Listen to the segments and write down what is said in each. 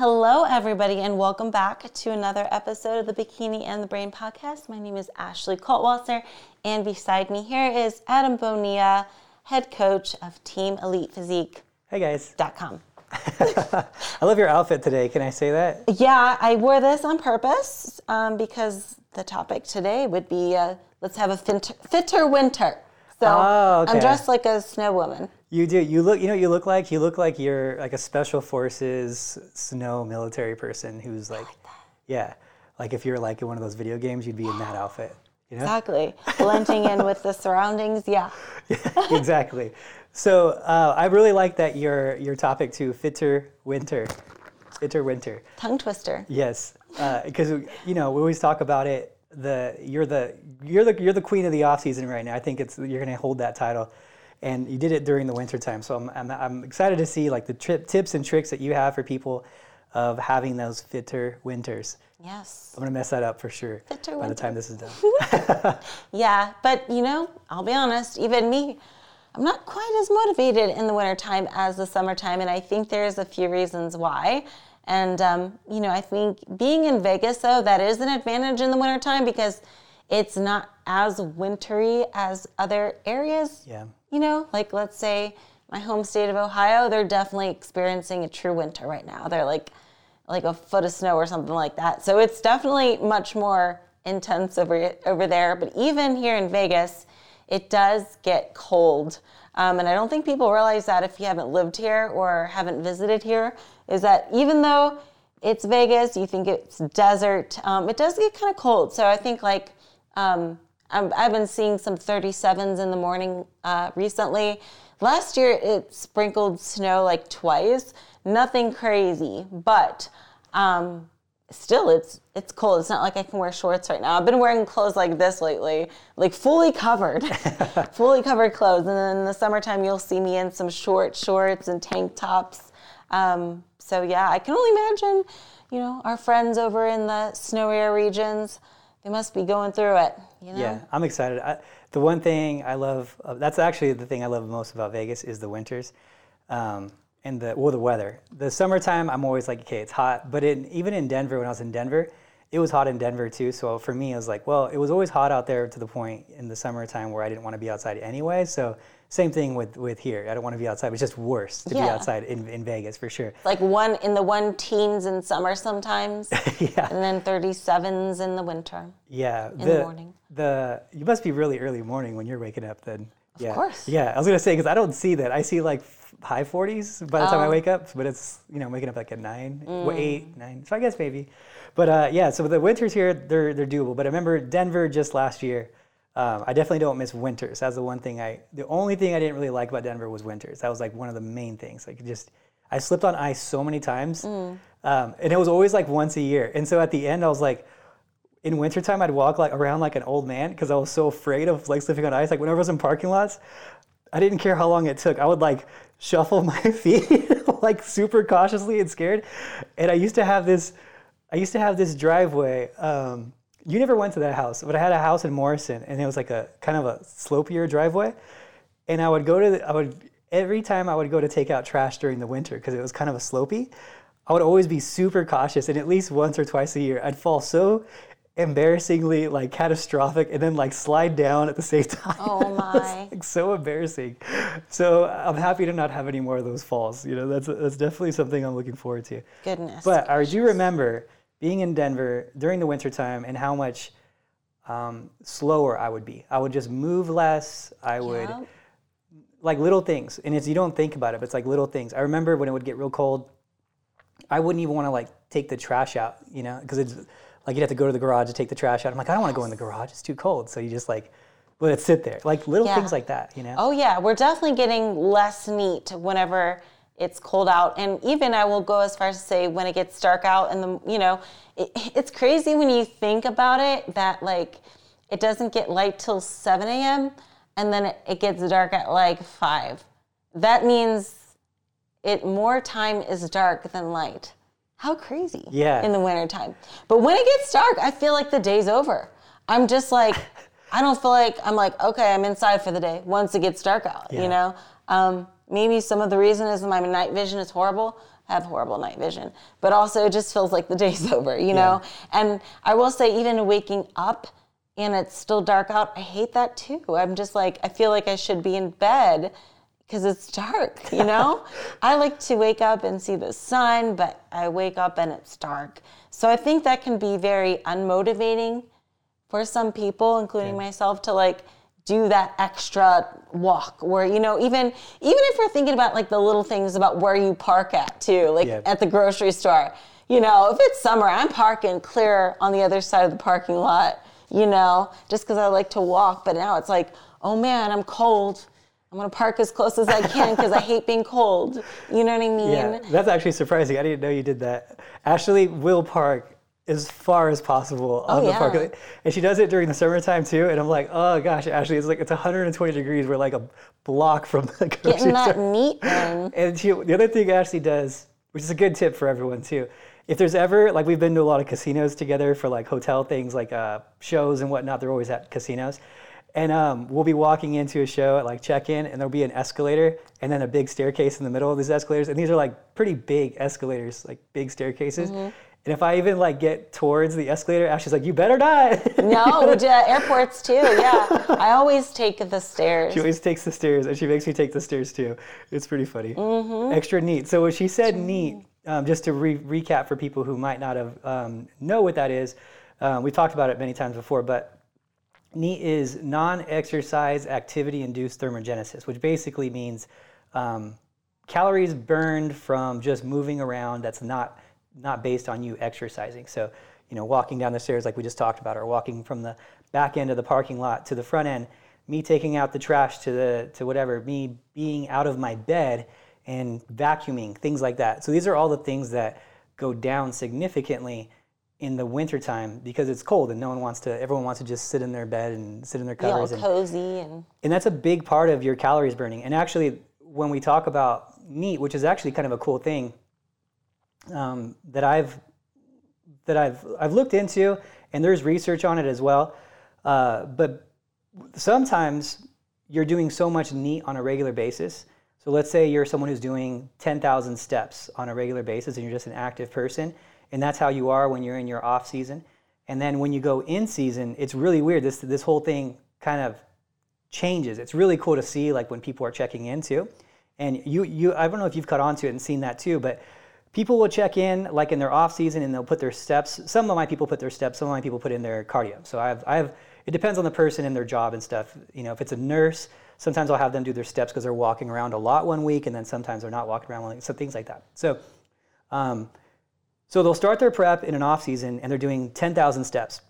Hello, everybody, and welcome back to another episode of the Bikini and the Brain podcast. My name is Ashley Kaltwasser, and beside me here is Adam Bonilla, head coach of Team Elite Physique. Hey guys. .com. I love your outfit today. Can I say that? Yeah, I wore this on purpose um, because the topic today would be uh, let's have a fitter, fitter winter. So Oh, okay. I'm dressed like a snow woman. You do. You look. You know. what You look like. You look like you're like a special forces snow military person who's like, yeah, like if you're like in one of those video games, you'd be in that outfit. You know. Exactly. Blending in with the surroundings. Yeah. exactly. So uh, I really like that your your topic too. Fitter winter. Fitter winter. Tongue twister. Yes, because you know we always talk about it. The you're the you're the you're the queen of the off season right now. I think it's you're going to hold that title, and you did it during the winter time. So I'm I'm, I'm excited to see like the trip tips and tricks that you have for people of having those fitter winters. Yes. I'm gonna mess that up for sure Fitter by the time this is done. Yeah, but you know, I'll be honest, even me, I'm not quite as motivated in the wintertime as the summertime, and I think there's a few reasons why. And, um, you know, I think being in Vegas, though, that is an advantage in the wintertime because it's not as wintry as other areas. Yeah. You know, like let's say my home state of Ohio, they're definitely experiencing a true winter right now. They're like, like a foot of snow or something like that. So it's definitely much more intense over over there. But even here in Vegas, it does get cold. Um, and I don't think people realize that if you haven't lived here or haven't visited here, is that even though it's Vegas, you think it's desert, um, it does get kind of cold. So I think like um, I've been seeing some 37s in the morning uh, recently. Last year it sprinkled snow like twice. Nothing crazy, but um, still it's it's cold. It's not like I can wear shorts right now. I've been wearing clothes like this lately, like fully covered, fully covered clothes. And then in the summertime you'll see me in some short shorts and tank tops. Um, so yeah, I can only imagine, you know, our friends over in the snowier regions, they must be going through it. You know? Yeah, I'm excited. I, the one thing I love, uh, that's actually the thing I love most about Vegas is the winters, um, and the well the weather. The summertime, I'm always like, okay, it's hot. But in, even in Denver, when I was in Denver, it was hot in Denver too. So for me, it was like, well, it was always hot out there to the point in the summertime where I didn't want to be outside anyway. So same thing with with here. I don't want to be outside. It's just worse to be outside in, in Vegas for sure. Like one in the one teens in summer sometimes, yeah. and then 37s in the winter. Yeah, in the morning. The you must be really early morning when you're waking up. Then, of yeah, course. Yeah, I was gonna say because I don't see that. I see like f- high 40s by the time I Oh. wake up, but it's you know I'm waking up like at nine, Mm. eight, nine. So I guess maybe, but uh, yeah. So the winters here they're they're doable. But I remember Denver just last year. Um, I definitely don't miss winters. That's the one thing I. The only thing I didn't really like about Denver was winters. That was like one of the main things. Like just, I slipped on ice so many times, Mm. um, and it was always like once a year. And so at the end, I was like in wintertime I'd walk like around like an old man because I was so afraid of like slipping on ice. Like whenever I was in parking lots, I didn't care how long it took. I would like shuffle my feet like super cautiously and scared. And I used to have this I used to have this driveway. Um, you never went to that house, but I had a house in Morrison and it was like a kind of a slopier driveway. And I would go to the, I would every time I would go to take out trash during the winter because it was kind of a slopey. I would always be super cautious, and at least once or twice a year, I'd fall so embarrassingly like catastrophic, and then like slide down at the same time. Oh my. like so embarrassing. So I'm happy to not have any more of those falls. You know, that's that's definitely something I'm looking forward to. Goodness. But I do remember being in Denver during the wintertime and how much um, slower I would be. I would just move less. I would like little things, and it's you don't think about it, but it's like little things. I remember when it would get real cold, I wouldn't even want to like take the trash out, you know, because it's like you'd have to go to the garage to take the trash out. I'm like, I don't want to go in the garage; it's too cold. So you just like let it sit there, like little Yeah. things like that, you know. Oh yeah, we're definitely getting less neat whenever it's cold out, and even I will go as far as to say when it gets dark out, and the you know, it, it's crazy when you think about it that like it doesn't get light till 7 a.m. and then it, it gets dark at like five. That means it more time is dark than light. How crazy. Yeah. In the wintertime. But when it gets dark, I feel like the day's over. I'm just like, I don't feel like I'm like, okay, I'm inside for the day once it gets dark out, Yeah. you know? Um, maybe some of the reason is my night vision is horrible. I have horrible night vision. But also, it just feels like the day's over, you know? And I will say, even waking up and it's still dark out, I hate that too. I'm just like, I feel like I should be in bed because it's dark, you know? I like to wake up and see the sun, but I wake up and it's dark. So I think that can be very unmotivating for some people, including myself, to like do that extra walk where you know even even if we're thinking about like the little things about where you park at too like Yeah. at the grocery store you know if it's summer i'm parking clear on the other side of the parking lot you know just because i like to walk but now it's like oh man i'm cold i'm going to park as close as i can because i hate being cold you know what i mean Yeah, that's actually surprising. I didn't know you did that. Ashley will park as far as possible on the Oh, yeah. parking lot. And she does it during the summertime too. And I'm like, oh gosh, Ashley, it's like it's 120 degrees. We're like a block from the grocery getting that store. neat in And she, the other thing Ashley does, which is a good tip for everyone too, if there's ever like we've been to a lot of casinos together for like hotel things like uh, shows and whatnot, they're always at casinos. And um, we'll be walking into a show at like check-in, and there'll be an escalator, and then a big staircase in the middle of these escalators. And these are like pretty big escalators, like big staircases. And if I even like get towards the escalator, Ashley's like, "You better not." no you- airports too yeah i always take the stairs She always takes the stairs, and she makes me take the stairs too. It's pretty funny. Extra neat. So when she said neat, um, just to re- recap for people who might not have um, know what that is, um, we talked about it many times before, but NEAT is non-exercise activity-induced thermogenesis, which basically means um, calories burned from just moving around. That's not not based on you exercising. So, you know, walking down the stairs like we just talked about, or walking from the back end of the parking lot to the front end, me taking out the trash to the to whatever, me being out of my bed and vacuuming, things like that. So these are all the things that go down significantly in the wintertime because it's cold and no one wants to everyone wants to just sit in their bed and sit in their covers and cozy and and that's a big part of your calories burning. And actually, when we talk about NEAT, which is actually kind of a cool thing um, that I've that I've I've looked into, and there's research on it as well. Uh, but sometimes you're doing so much NEAT on a regular basis. So let's say you're someone who's doing 10,000 steps on a regular basis, and you're just an active person, and that's how you are when you're in your off season. And then when you go in season, it's really weird. This this whole thing kind of changes. It's really cool to see like when people are checking into. And you you I don't know if you've caught on to it and seen that too, but people will check in like in their off season and they'll put their steps. Some of my people put their steps, some of my people put in their cardio. So I have I have it depends on the person and their job and stuff. You know, if it's a nurse, sometimes I'll have them do their steps because they're walking around a lot one week and then sometimes they're not walking around one week. So things like that. So um, so they'll start their prep in an off season and they're doing 10,000 steps.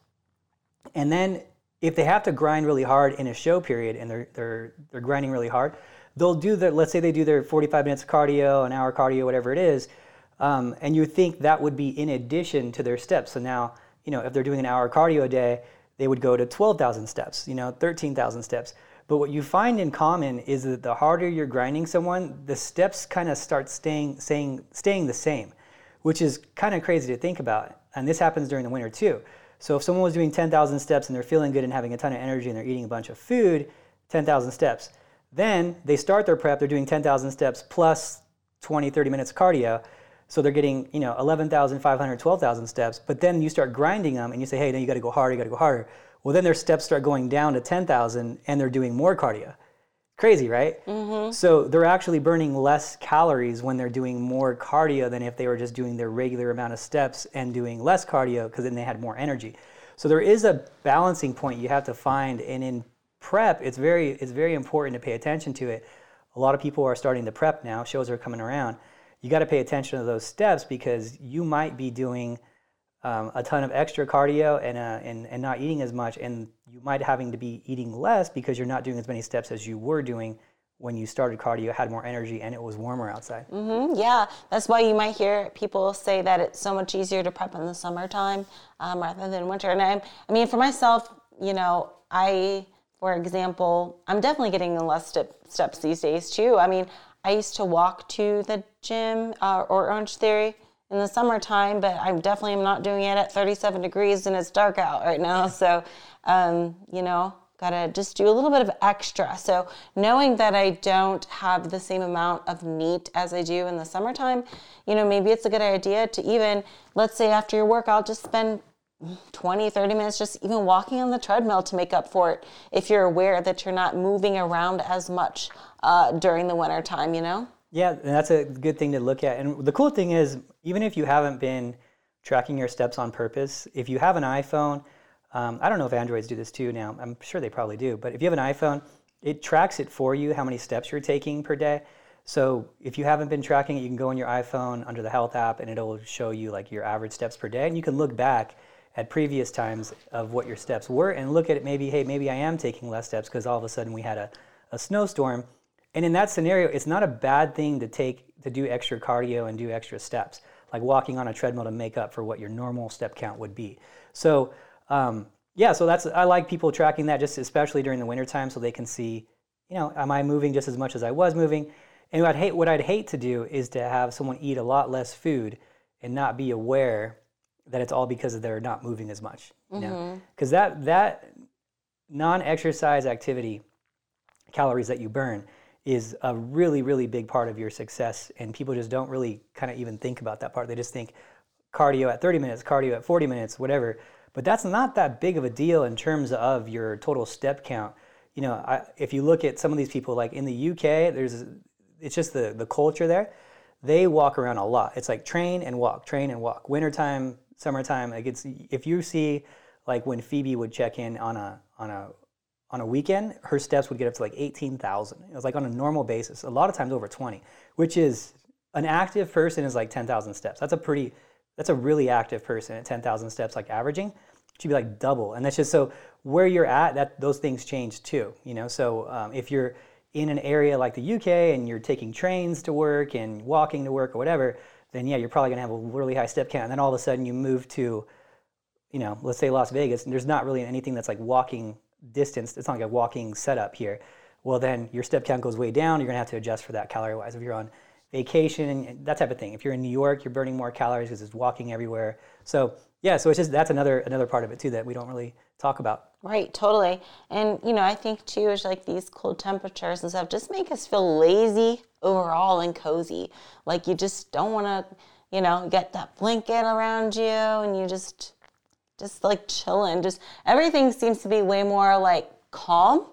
And then if they have to grind really hard in a show period and they're they're they're grinding really hard, they'll do their let's say they do their 45 minutes of cardio, an hour cardio, whatever it is, um, and you think that would be in addition to their steps. So now you know if they're doing an hour cardio a day, they would go to 12,000 steps, you know, 13,000 steps. But what you find in common is that the harder you're grinding someone, the steps kind of start staying staying staying the same, which is kind of crazy to think about. And this happens during the winter too. So if someone was doing 10,000 steps and they're feeling good and having a ton of energy and they're eating a bunch of food, 10,000 steps. Then they start their prep, they're doing 10,000 steps plus 20, 30 minutes of cardio. So they're getting, you know, 11,500, 12,000 steps. But then you start grinding them and you say, hey, now you got to go harder, you got to go harder. Well, then their steps start going down to 10,000 and they're doing more cardio. Crazy, right? Mm-hmm. So they're actually burning less calories when they're doing more cardio than if they were just doing their regular amount of steps and doing less cardio because then they had more energy. So there is a balancing point you have to find, and in prep, it's very it's very important to pay attention to it. A lot of people are starting to prep now. Shows are coming around. You got to pay attention to those steps because you might be doing um, a ton of extra cardio and, uh, and and not eating as much, and you might having to be eating less because you're not doing as many steps as you were doing when you started cardio, had more energy, and it was warmer outside. Mm, Yeah, that's why you might hear people say that it's so much easier to prep in the summertime um, rather than winter. And I, I mean, for myself, you know, I, for example, I'm definitely getting less step, steps these days too. I mean, I used to walk to the gym uh, or Orange Theory in the summertime, but I definitely am not doing it at 37 degrees and it's dark out right now. So, um, you know, gotta just do a little bit of extra. So knowing that I don't have the same amount of NEAT as I do in the summertime, you know, maybe it's a good idea to even, let's say after your workout, just spend 20, 30 minutes just even walking on the treadmill to make up for it if you're aware that you're not moving around as much uh, during the winter time, you know? Yeah, and that's a good thing to look at. And the cool thing is, even if you haven't been tracking your steps on purpose, if you have an iPhone, um, I don't know if Androids do this too now. I'm sure they probably do. But if you have an iPhone, it tracks it for you how many steps you're taking per day. So if you haven't been tracking it, you can go on your iPhone under the Health app, and it'll show you like your average steps per day, and you can look back at previous times of what your steps were and look at it. Maybe hey, maybe I am taking less steps because all of a sudden we had a, a snowstorm. And in that scenario, it's not a bad thing to take to do extra cardio and do extra steps, like walking on a treadmill to make up for what your normal step count would be. So um, yeah, so that's I like people tracking that just especially during the wintertime so they can see, you know, am I moving just as much as I was moving? And what I'd hate what I'd hate to do is to have someone eat a lot less food and not be aware that it's all because they're not moving as much. Because mm-hmm. that that non-exercise activity calories that you burn is a really really big part of your success and people just don't really kind of even think about that part. They just think cardio at 30 minutes cardio at 40 minutes whatever. But that's not that big of a deal in terms of your total step count. You know I, if you look at some of these people like in the uk there's it's just the the culture there. They walk around a lot. It's like train and walk train and walk. Wintertime summertime like it's if you see like when phoebe would check in on a on a on a weekend, her steps would get up to like 18,000. It was like on a normal basis, a lot of times over 20, which is an active person is like 10,000 steps. That's a pretty, that's a really active person at 10,000 steps, like averaging. Should be like double. And that's just so where you're at, that those things change too, you know? So um, if you're in an area like the UK and you're taking trains to work and walking to work or whatever, then yeah, you're probably gonna have a really high step count. And then all of a sudden you move to, you know, let's say Las Vegas, and there's not really anything that's like walking distance, it's not like a walking setup here. Well, then your step count goes way down. You're gonna have to adjust for that calorie wise. If you're on vacation and that type of thing. If you're in New York, you're burning more calories because it's walking everywhere. So yeah, so it's just that's another another part of it too that we don't really talk about. Right, totally. And you know, I think too is like these cold temperatures and stuff just make us feel lazy overall and cozy. Like you just don't want to, you know, get that blanket around you and you just just like chilling. Just everything seems to be way more like calm,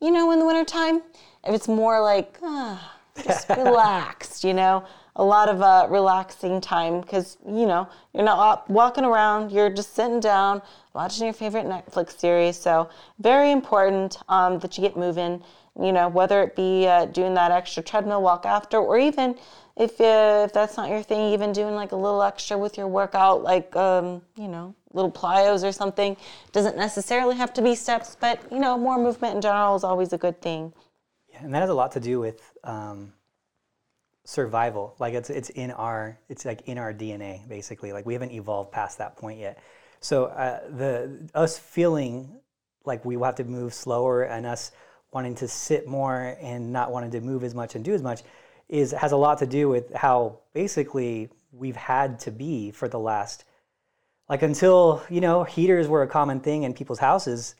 you know, in the wintertime. If it's more like ah, just relaxed, you know, a lot of uh, relaxing time because, you know, you're not walking around, you're just sitting down, watching your favorite Netflix series. So, very important um, that you get moving, you know, whether it be uh, doing that extra treadmill walk after or even if, uh, if that's not your thing, even doing like a little extra with your workout, like, um, you know, little plyos or something. Doesn't necessarily have to be steps, but, you know, more movement in general is always a good thing. Yeah, and that has a lot to do with um, survival. Like it's it's in our it's like in our DNA basically. Like we haven't evolved past that point yet. So uh, the us feeling like we have to move slower and us wanting to sit more and not wanting to move as much and do as much is has a lot to do with how basically we've had to be for the last like until you know heaters were a common thing in people's houses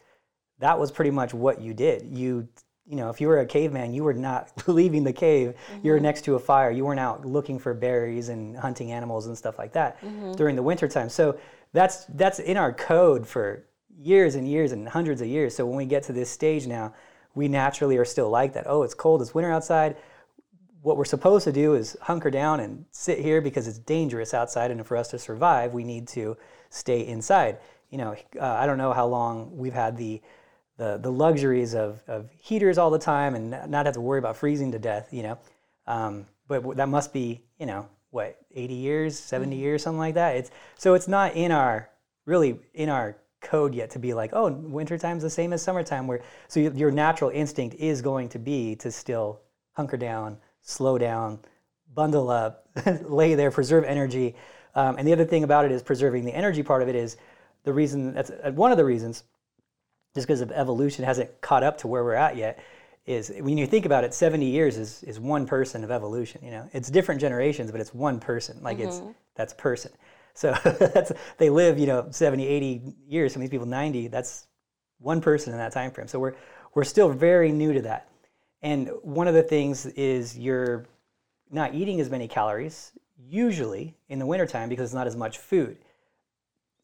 that was pretty much what you did. You you know if you were a caveman you were not leaving the cave. You were mm-hmm. next to a fire. You weren't out looking for berries and hunting animals and stuff like that mm-hmm. during the wintertime so that's that's in our code for years and years and hundreds of years. So when we get to this stage now we naturally are still like that. Oh it's cold it's winter outside. What we're supposed to do is hunker down and sit here because it's dangerous outside and for us to survive we need to stay inside. You know uh, i don't know how long we've had the the, the luxuries of, of heaters all the time and not- have to worry about freezing to death you know? Um, but that must be you know what 80 years 70 years something like that? It's so it's not in our really in our code yet to be like oh wintertime's the same as summertime where so your natural instinct is going to be to still hunker down slow down, bundle up, lay there, preserve energy. Um, and the other thing about it is preserving the energy part of it is the reason that's uh, one of the reasons, just because of evolution hasn't caught up to where we're at yet, is when you think about it, 70 years is, is one person of evolution. You know, it's different generations, but it's one person. Like it's that's person. So that's they live, you know, 70, 80 years. Some of these people 90. That's one person in that time frame. So we're we're still very new to that. And one of the things is you're not eating as many calories usually in the wintertime because it's not as much food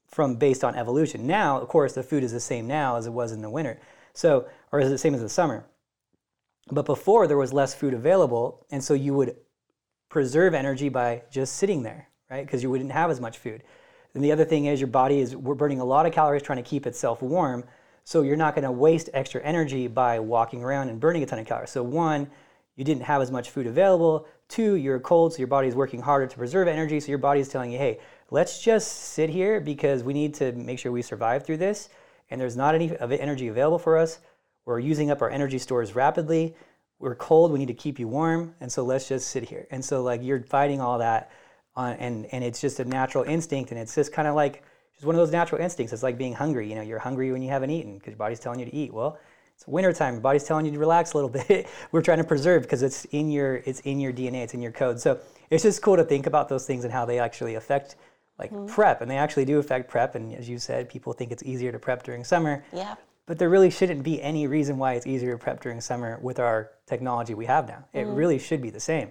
from based on evolution. Now, of course, the food is the same now as it was in the winter. So, or is it the same as the summer? But before there was less food available, and so you would preserve energy by just sitting there, right? Because you wouldn't have as much food. And the other thing is your body is we're burning a lot of calories trying to keep itself warm. So you're not going to waste extra energy by walking around and burning a ton of calories. So one, you didn't have as much food available. Two, you're cold, so your body's working harder to preserve energy. So your body's telling you, hey, let's just sit here because we need to make sure we survive through this. And there's not any of energy available for us. We're using up our energy stores rapidly. We're cold. We need to keep you warm. And so let's just sit here. And so like you're fighting all that, on, and and it's just a natural instinct. And it's just kind of like just one of those natural instincts. It's like being hungry. You know, you're hungry when you haven't eaten because your body's telling you to eat. Well, it's wintertime. Your body's telling you to relax a little bit. We're trying to preserve because it's in your it's in your DNA. It's in your code. So it's just cool to think about those things and how they actually affect like mm-hmm. prep, and they actually do affect prep. And as you said, people think it's easier to prep during summer. Yeah. But there really shouldn't be any reason why it's easier to prep during summer with our technology we have now. It mm-hmm. really should be the same.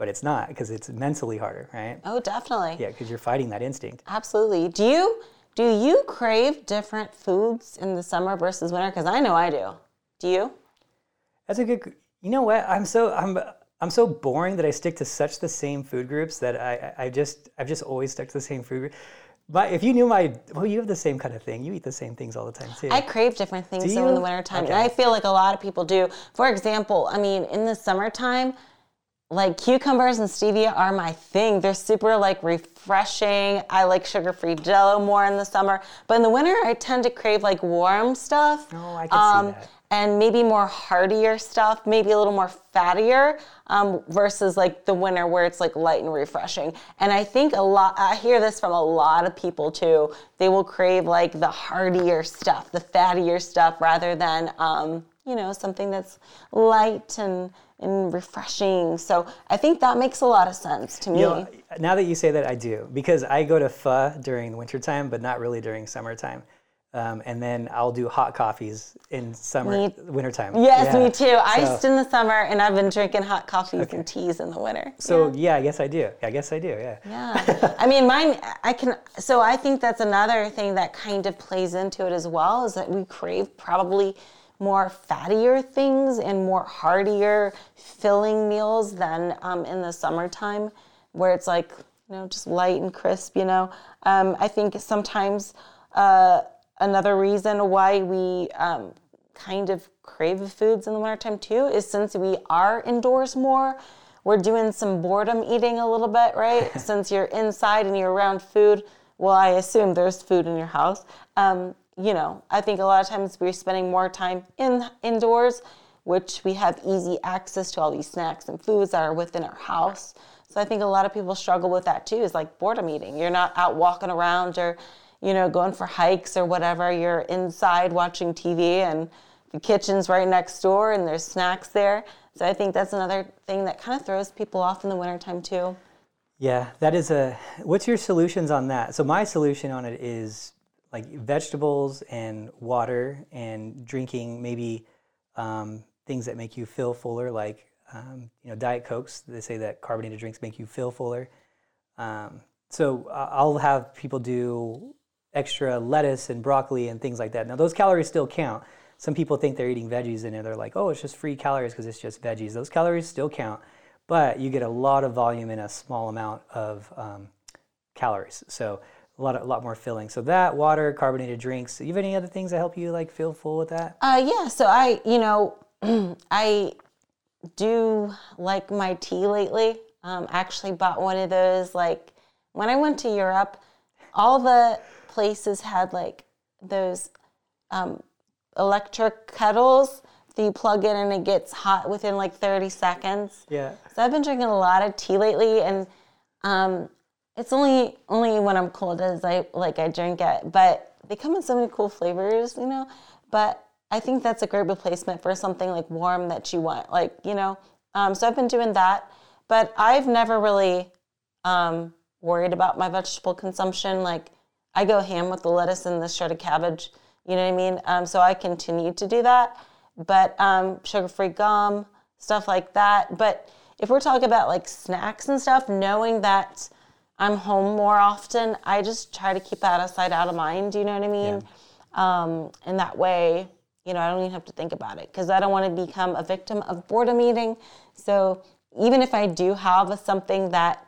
But it's not because it's mentally harder, right? Oh, definitely. Yeah, because you're fighting that instinct. Absolutely. Do you do you crave different foods in the summer versus winter? Because I know I do. Do you? That's a good. You know what? I'm so I'm I'm so boring that I stick to such the same food groups that I, I just I've just always stuck to the same food group. But if you knew my well, you have the same kind of thing. You eat the same things all the time too. I crave different things though in the wintertime. Okay. And I feel like a lot of people do. For example, I mean, in the summertime, like cucumbers and stevia are my thing. They're super like refreshing. I like sugar-free jello more in the summer. But in the winter I tend to crave like warm stuff. Oh, I can um, see that and maybe more heartier stuff, maybe a little more fattier um, versus like the winter where it's like light and refreshing. And I think a lot, I hear this from a lot of people too. They will crave like the heartier stuff, the fattier stuff rather than, um, you know, something that's light and, and refreshing. So I think that makes a lot of sense to me. You know, now that you say that, I do because I go to pho during the wintertime, but not really during summertime. Um, and then I'll do hot coffees in summer, me, wintertime. Yes, yeah. me too. Iced so, in the summer, and I've been drinking hot coffees okay. and teas in the winter. So yeah. yeah, I guess I do. I guess I do. Yeah. Yeah. I mean, mine. I can. So I think that's another thing that kind of plays into it as well is that we crave probably more fattier things and more heartier, filling meals than um, in the summertime, where it's like you know just light and crisp. You know, um, I think sometimes. Uh, another reason why we um, kind of crave foods in the wintertime too is since we are indoors more, we're doing some boredom eating a little bit, right? since you're inside and you're around food, well, I assume there's food in your house. Um, you know, I think a lot of times we're spending more time in indoors, which we have easy access to all these snacks and foods that are within our house. So I think a lot of people struggle with that too, is like boredom eating. You're not out walking around or you know, going for hikes or whatever, you're inside watching TV and the kitchen's right next door and there's snacks there. So I think that's another thing that kind of throws people off in the wintertime too. Yeah, that is a. What's your solutions on that? So my solution on it is like vegetables and water and drinking maybe um, things that make you feel fuller, like um, you know diet cokes. They say that carbonated drinks make you feel fuller. Um, so I'll have people do extra lettuce and broccoli and things like that. Now, those calories still count. Some people think they're eating veggies and they're like, oh, it's just free calories because it's just veggies. Those calories still count, but you get a lot of volume in a small amount of um, calories. So a lot, of, a lot more filling. So that water, carbonated drinks. Do you have any other things that help you like feel full with that? Uh, yeah. So I, you know, I do like my tea lately. Um, actually bought one of those like when I went to Europe. All the places had like those um, electric kettles that you plug in and it gets hot within like 30 seconds. Yeah. So I've been drinking a lot of tea lately and um, it's only only when I'm cold as I like I drink it. But they come in so many cool flavors, you know. But I think that's a great replacement for something like warm that you want, like you know. Um, so I've been doing that, but I've never really um, worried about my vegetable consumption. Like I go ham with the lettuce and the shredded cabbage You know what I mean? Um, so I continue to do that, but um, sugar-free gum, stuff like that. But if we're talking about like snacks and stuff, knowing that I'm home more often, I just try to keep out of sight, out of mind. Do You know what I mean? Um, and that way, you know, I don't even have to think about it because I don't want to become a victim of boredom eating. So even if I do have a, something that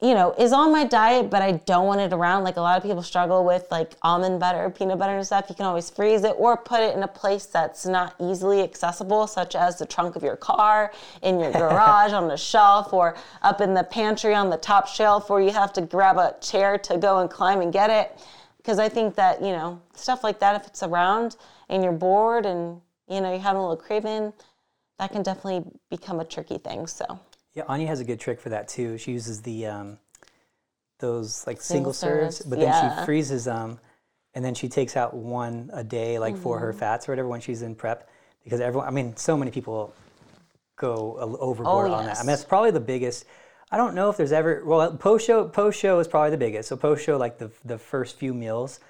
you know, is on my diet, but I don't want it around. Like a lot of people struggle with like almond butter, peanut butter and stuff. You can always freeze it or put it in a place that's not easily accessible, such as the trunk of your car, in your garage, on a shelf, or up in the pantry on the top shelf where you have to grab a chair to go and climb and get it. Because I think that, you know, stuff like that, if it's around and you're bored and, you know, you're having a little craving, that can definitely become a tricky thing. So. Yeah, Anya has a good trick for that too. She uses the um, those like single, Single serves, serves, but then yeah. she freezes them, and then she takes out one a day, like for Mm-hmm. her fats or whatever when she's in prep. Because everyone, I mean, so many people go overboard on that. I Oh, mean, that's probably the biggest. I don't know if there's ever well post show post show is probably the biggest. So post show like the the first few meals,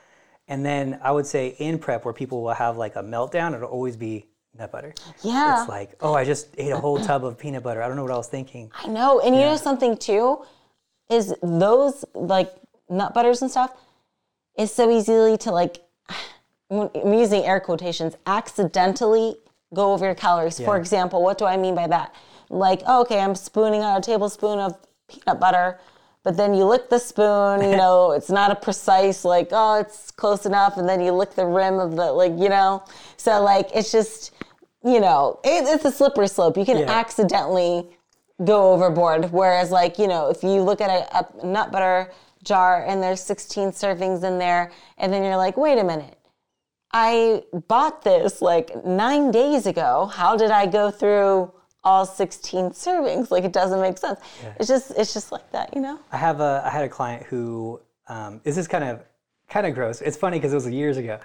and then I would say in prep where people will have like a meltdown, it'll always be nut butter. Yeah. It's like, oh, I just ate a whole tub of peanut butter. I don't know what I was thinking. I know. And you know something too? Is those like nut butters and stuff is so easily to like I'm using air quotations, accidentally go over your calories. For example, what do I mean by that? Like, oh, okay, I'm spooning out a tablespoon of peanut butter, but then you lick the spoon, you know, it's not a precise, like, oh, it's close enough, and then you lick the rim of the, like, you know. So, like, it's just, you know, it, it's a slippery slope. You can Yeah. accidentally go overboard. Whereas, like, you know, if you look at a, a nut butter jar and there's 16 servings in there, and then you're like, wait a minute. I bought this like nine days ago. How did I go through all 16 servings? Like it doesn't make sense. It's just it's just like that, you know? I have a I had a client who um, this is kind of kind of gross. It's funny because it was years ago,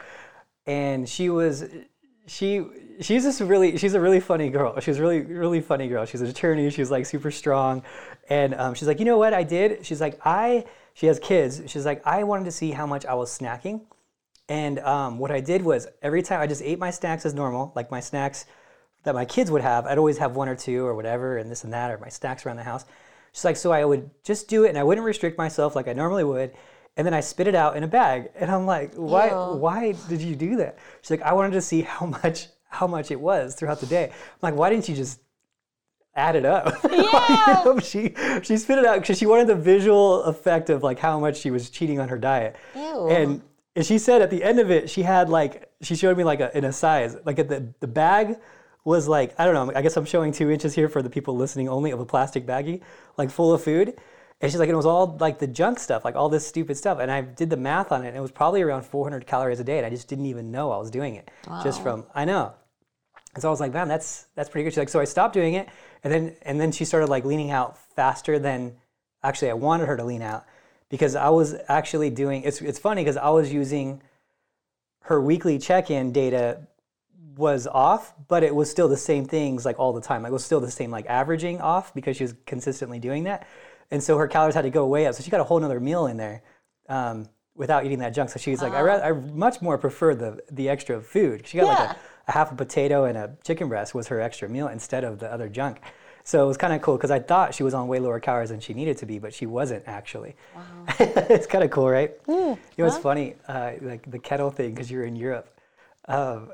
and she was she she's just really she's a really funny girl. She's really really funny girl. She's an attorney. She's like super strong, and um, she's like, you know what I did? She's like I she has kids. She's like I wanted to see how much I was snacking, and um, what I did was every time I just ate my snacks as normal, like my snacks that my kids would have. I'd always have one or two or whatever, and this and that, or my snacks around the house. She's like, so I would just do it, and I wouldn't restrict myself like I normally would, and then I spit it out in a bag. And I'm like, why? Ew. Why did you do that? She's like, I wanted to see how much how much it was throughout the day. I'm like, why didn't you just add it up? Yeah. You know, she she spit it out because she wanted the visual effect of like how much she was cheating on her diet. Ew. And and she said at the end of it, she had like she showed me like a, in a size like at the the bag was like I don't know. I guess I'm showing two inches here for the people listening only of a plastic baggie, like full of food. And she's like, and it was all like the junk stuff, like all this stupid stuff. And I did the math on it, and it was probably around 400 calories a day, and I just didn't even know I was doing it. Just from I know. And so I was like, man, that's that's pretty good. She's like, so I stopped doing it, and then and then she started like leaning out faster than actually I wanted her to lean out because I was actually doing. It's it's funny because I was using her weekly check-in data was off, but it was still the same things like all the time. Like it was still the same like averaging off because she was consistently doing that, and so her calories had to go way up. So she got a whole nother meal in there. Um, without eating that junk, so she's like, I, ra- I much more prefer the the extra food. She got like a a half a potato and a chicken breast was her extra meal instead of the other junk. So it was kind of cool because I thought she was on way lower calories than she needed to be, but she wasn't actually. it's kind of cool, right? you know, it's funny, uh, like the kettle thing because you're in Europe. Um,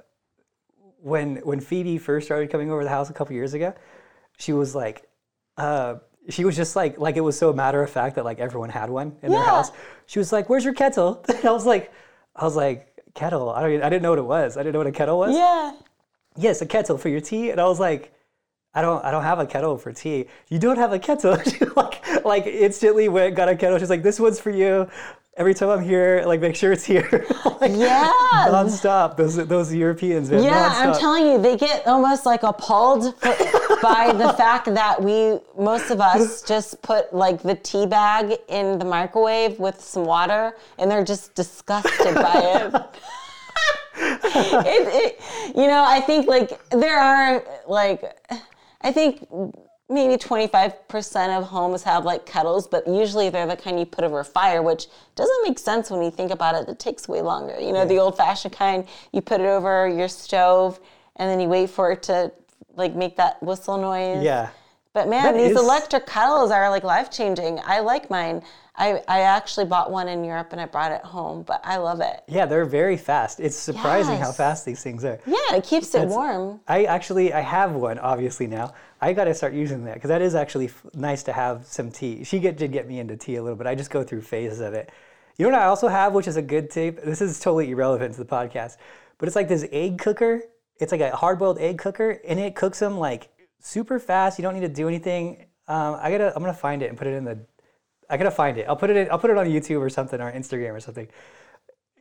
when when Phoebe first started coming over to the house a couple years ago, she was like, uh, she was just like like it was so matter of fact that like everyone had one in their house. She was like, "Where's your kettle?" And I was like, I was like, kettle. I don't. I didn't know what it was. I didn't know what a kettle was Yeah. yes, a kettle for your tea. And I was like, I don't, I don't have a kettle for tea. You don't have a kettle. she like, like instantly went got a kettle. She's like, this one's for you. Every time I'm here, like make sure it's here. like, Yeah. nonstop. Those those Europeans, man. Yeah, I'm telling you, they get almost like appalled for- by the fact that we, most of us, just put like the tea bag in the microwave with some water, and they're just disgusted by it. it, it. You know, I think like there are like, I think maybe 25% of homes have like kettles, but usually they're the kind you put over a fire, which doesn't make sense when you think about it. It takes way longer. You know, the old fashioned kind, you put it over your stove and then you wait for it to like make that whistle noise. Yeah. But man, That these is- electric kettles are like life changing. I like mine. I, I actually bought one in Europe and I brought it home, but I love it. Yeah, they're very fast. It's surprising how fast these things are. Yeah, it keeps it warm. I actually I have one obviously now. I got to start using that because that is actually f- nice to have some tea. She get, did get me into tea a little bit. I just go through phases of it. You know what I also have, which is a good tip. This is totally irrelevant to the podcast, but it's like this egg cooker. It's like a hard-boiled egg cooker, and it cooks them like super fast. You don't need to do anything. Um, I gotta I'm gonna find it and put it in the. I gotta find it. I'll put it in, I'll put it on YouTube or something or Instagram or something.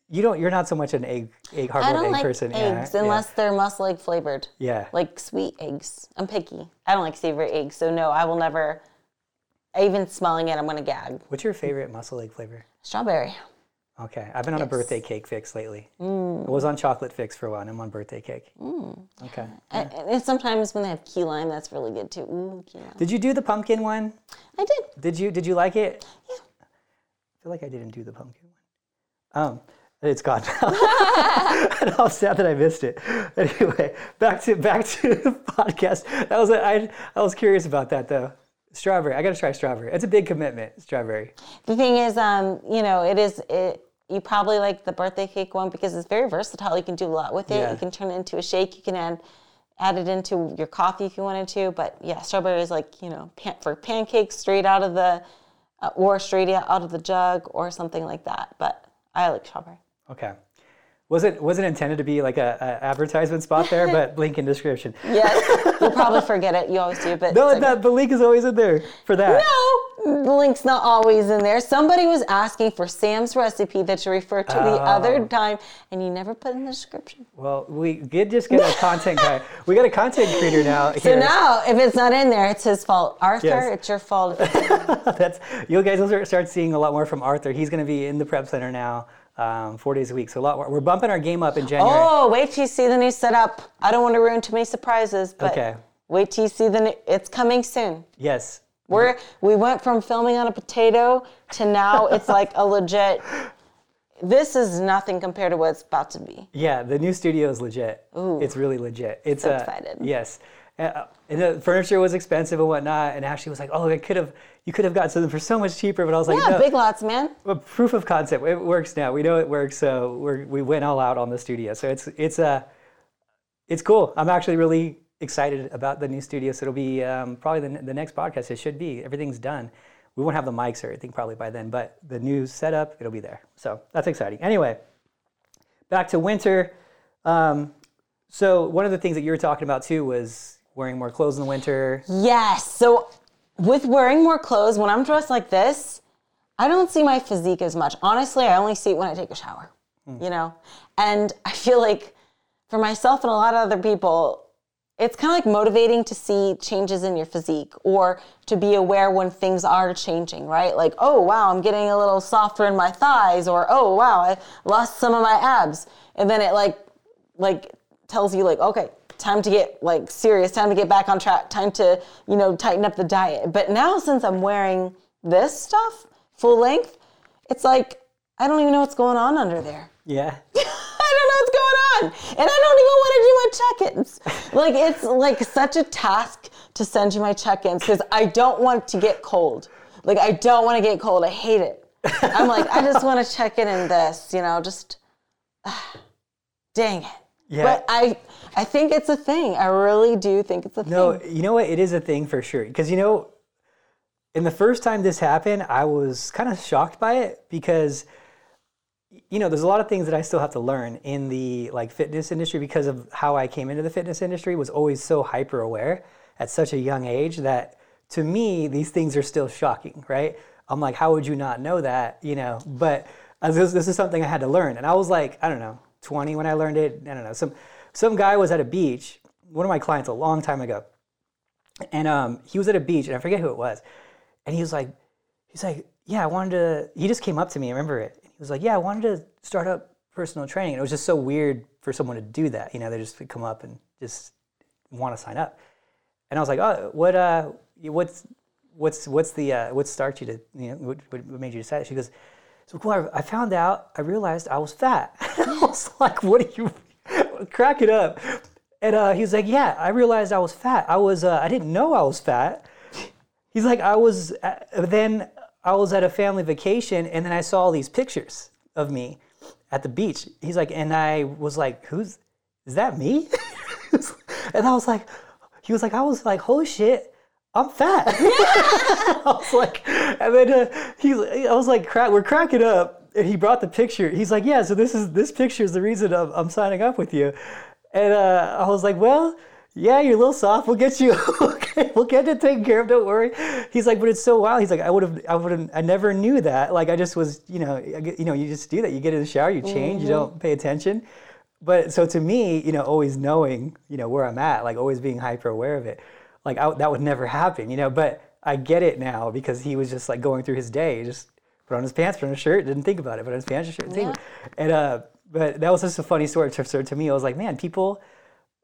You don't. You're not so much an egg egg hard-boiled don't egg like person. Eggs yeah. unless they're muscle egg flavored. Yeah. Like sweet eggs. I'm picky. I don't like savory eggs, so no, I will never. Even smelling it, I'm gonna gag. What's your favorite muscle egg flavor? Strawberry. Okay, I've been on a birthday cake fix lately. I was on chocolate fix for a while. and I'm on birthday cake. Okay. And, and sometimes when they have key lime, that's really good too. Ooh, key lime. Did you do the pumpkin one? I did. Did you Did you like it? Yeah. I feel like I didn't do the pumpkin one. Um, it's gone now. and I'm sad that I missed it. Anyway, back to back to the podcast. That was I I was curious about that though. Strawberry. I got to try strawberry. It's a big commitment. Strawberry. The thing is, um, you know, it is it. You probably like the birthday cake one because it's very versatile. You can do a lot with it. Yeah. You can turn it into a shake. You can add add it into your coffee if you wanted to. But yeah, strawberry is like you know pan, for pancakes straight out of the uh, or straight out of the jug or something like that. But I like strawberry. Okay. Was it was it intended to be like a, a advertisement spot there? But link in description. Yes, you'll probably forget it. You always do, but No, okay. that the link is always in there for that. No, the link's not always in there. Somebody was asking for Sam's recipe that you referred to the oh. other Oh. time, and you never put in the description. Well, we did just get a content guy. We got a content creator now. So Here. now, if it's not in there, it's his fault. Arthur, Yes. it's your fault. That's you guys will start seeing a lot more from Arthur. He's going to be in the prep center now, um, four days a week. So a lot. More. We're bumping our game up in January. oh, wait till you see the new setup. I don't want to ruin too many surprises, but Okay. wait till you see the new. It's coming soon. Yes. We're we went from filming on a potato to now it's like a legit. This is nothing compared to what it's about to be. Yeah, the new studio is legit. Ooh, It's really legit. It's So uh, excited. Yes. Uh, and the furniture was expensive and whatnot. And Ashley was like, "Oh, I could have, you could have gotten something for so much cheaper." But I was like, Yeah, "No." big lots, man. Well, proof of concept. It works now. We know it works. So we're, we went all out on the studio. So it's it's uh, it's cool. I'm actually really excited about the new studio. So it'll be um, probably the, the next podcast. It should be. Everything's done. We won't have the mics or anything probably by then, but the new setup it'll be there. So that's exciting. Anyway, back to winter. Um, so one of the things that you were talking about too was wearing more clothes in the winter. Yes. So with wearing more clothes, when I'm dressed like this, I don't see my physique as much. Honestly, I only see it when I take a shower. Hmm. You know? And I feel like for myself and a lot of other people, it's kind of like motivating to see changes in your physique or to be aware when things are changing, right? Like, oh wow, I'm getting a little softer in my thighs, or oh wow, I lost some of my abs. And then it like like tells you like, okay, time to get like serious, time to get back on track, time to, you know, tighten up the diet. But now since I'm wearing this stuff full length, it's like I don't even know what's going on under there. Yeah. I don't know what's going on. And I don't even want to do my check-ins. Like it's like such a task to send you my check-ins because I don't want to get cold. Like I don't want to get cold. I hate it. I'm like, I just want to check in in this, you know, just dang it. Yeah. But I I think it's a thing. I really do think it's a No, thing. No, you know what? It is a thing for sure. Because you know, in the first time this happened, I was kind of shocked by it because you know, there's a lot of things that I still have to learn in the like fitness industry because of how I came into the fitness industry was always so hyper aware at such a young age that to me these things are still shocking, right? I'm like, how would you not know that, you know? But uh, this, this is something I had to learn, and I was like, I don't know, 20 when I learned it. I don't know. Some some guy was at a beach, one of my clients a long time ago, and um, he was at a beach, and I forget who it was, and he was like, he's like, yeah, I wanted to. He just came up to me, I remember it. He was like, yeah, I wanted to start up personal training. And it was just so weird for someone to do that. You know, they just come up and just want to sign up. And I was like, oh, what, uh, what's what's what's the uh, what started you to you know what, what made you decide? She goes, so well, I found out. I realized I was fat. I was like, what are you? Crack it up. And uh, he was like, yeah, I realized I was fat. I was uh, I didn't know I was fat. He's like, I was uh, then I was at a family vacation and then I saw all these pictures of me at the beach. He's like, and I was like, who's is that me? and I was like, he was like, I was like, holy shit, I'm fat. I was like, and then uh, he's, I was like, crack, we're cracking up. And he brought the picture. He's like, yeah, so this is this picture is the reason I'm, I'm signing up with you. And uh, I was like, well, yeah, you're a little soft. We'll get you. okay, we'll get it taken care of. Don't worry. He's like, but it's so wild. He's like, I would have, I would have, I never knew that. Like, I just was, you know, I, you know, you just do that. You get in the shower, you change, you don't pay attention. But so to me, you know, always knowing, you know, where I'm at, like always being hyper aware of it, like I, that would never happen, you know. But I get it now because he was just like going through his day, just put on his pants, put on his shirt, didn't think about it, put on his pants, shirt, didn't think about it. And uh, but that was just a funny story. So to me, I was like, man, people.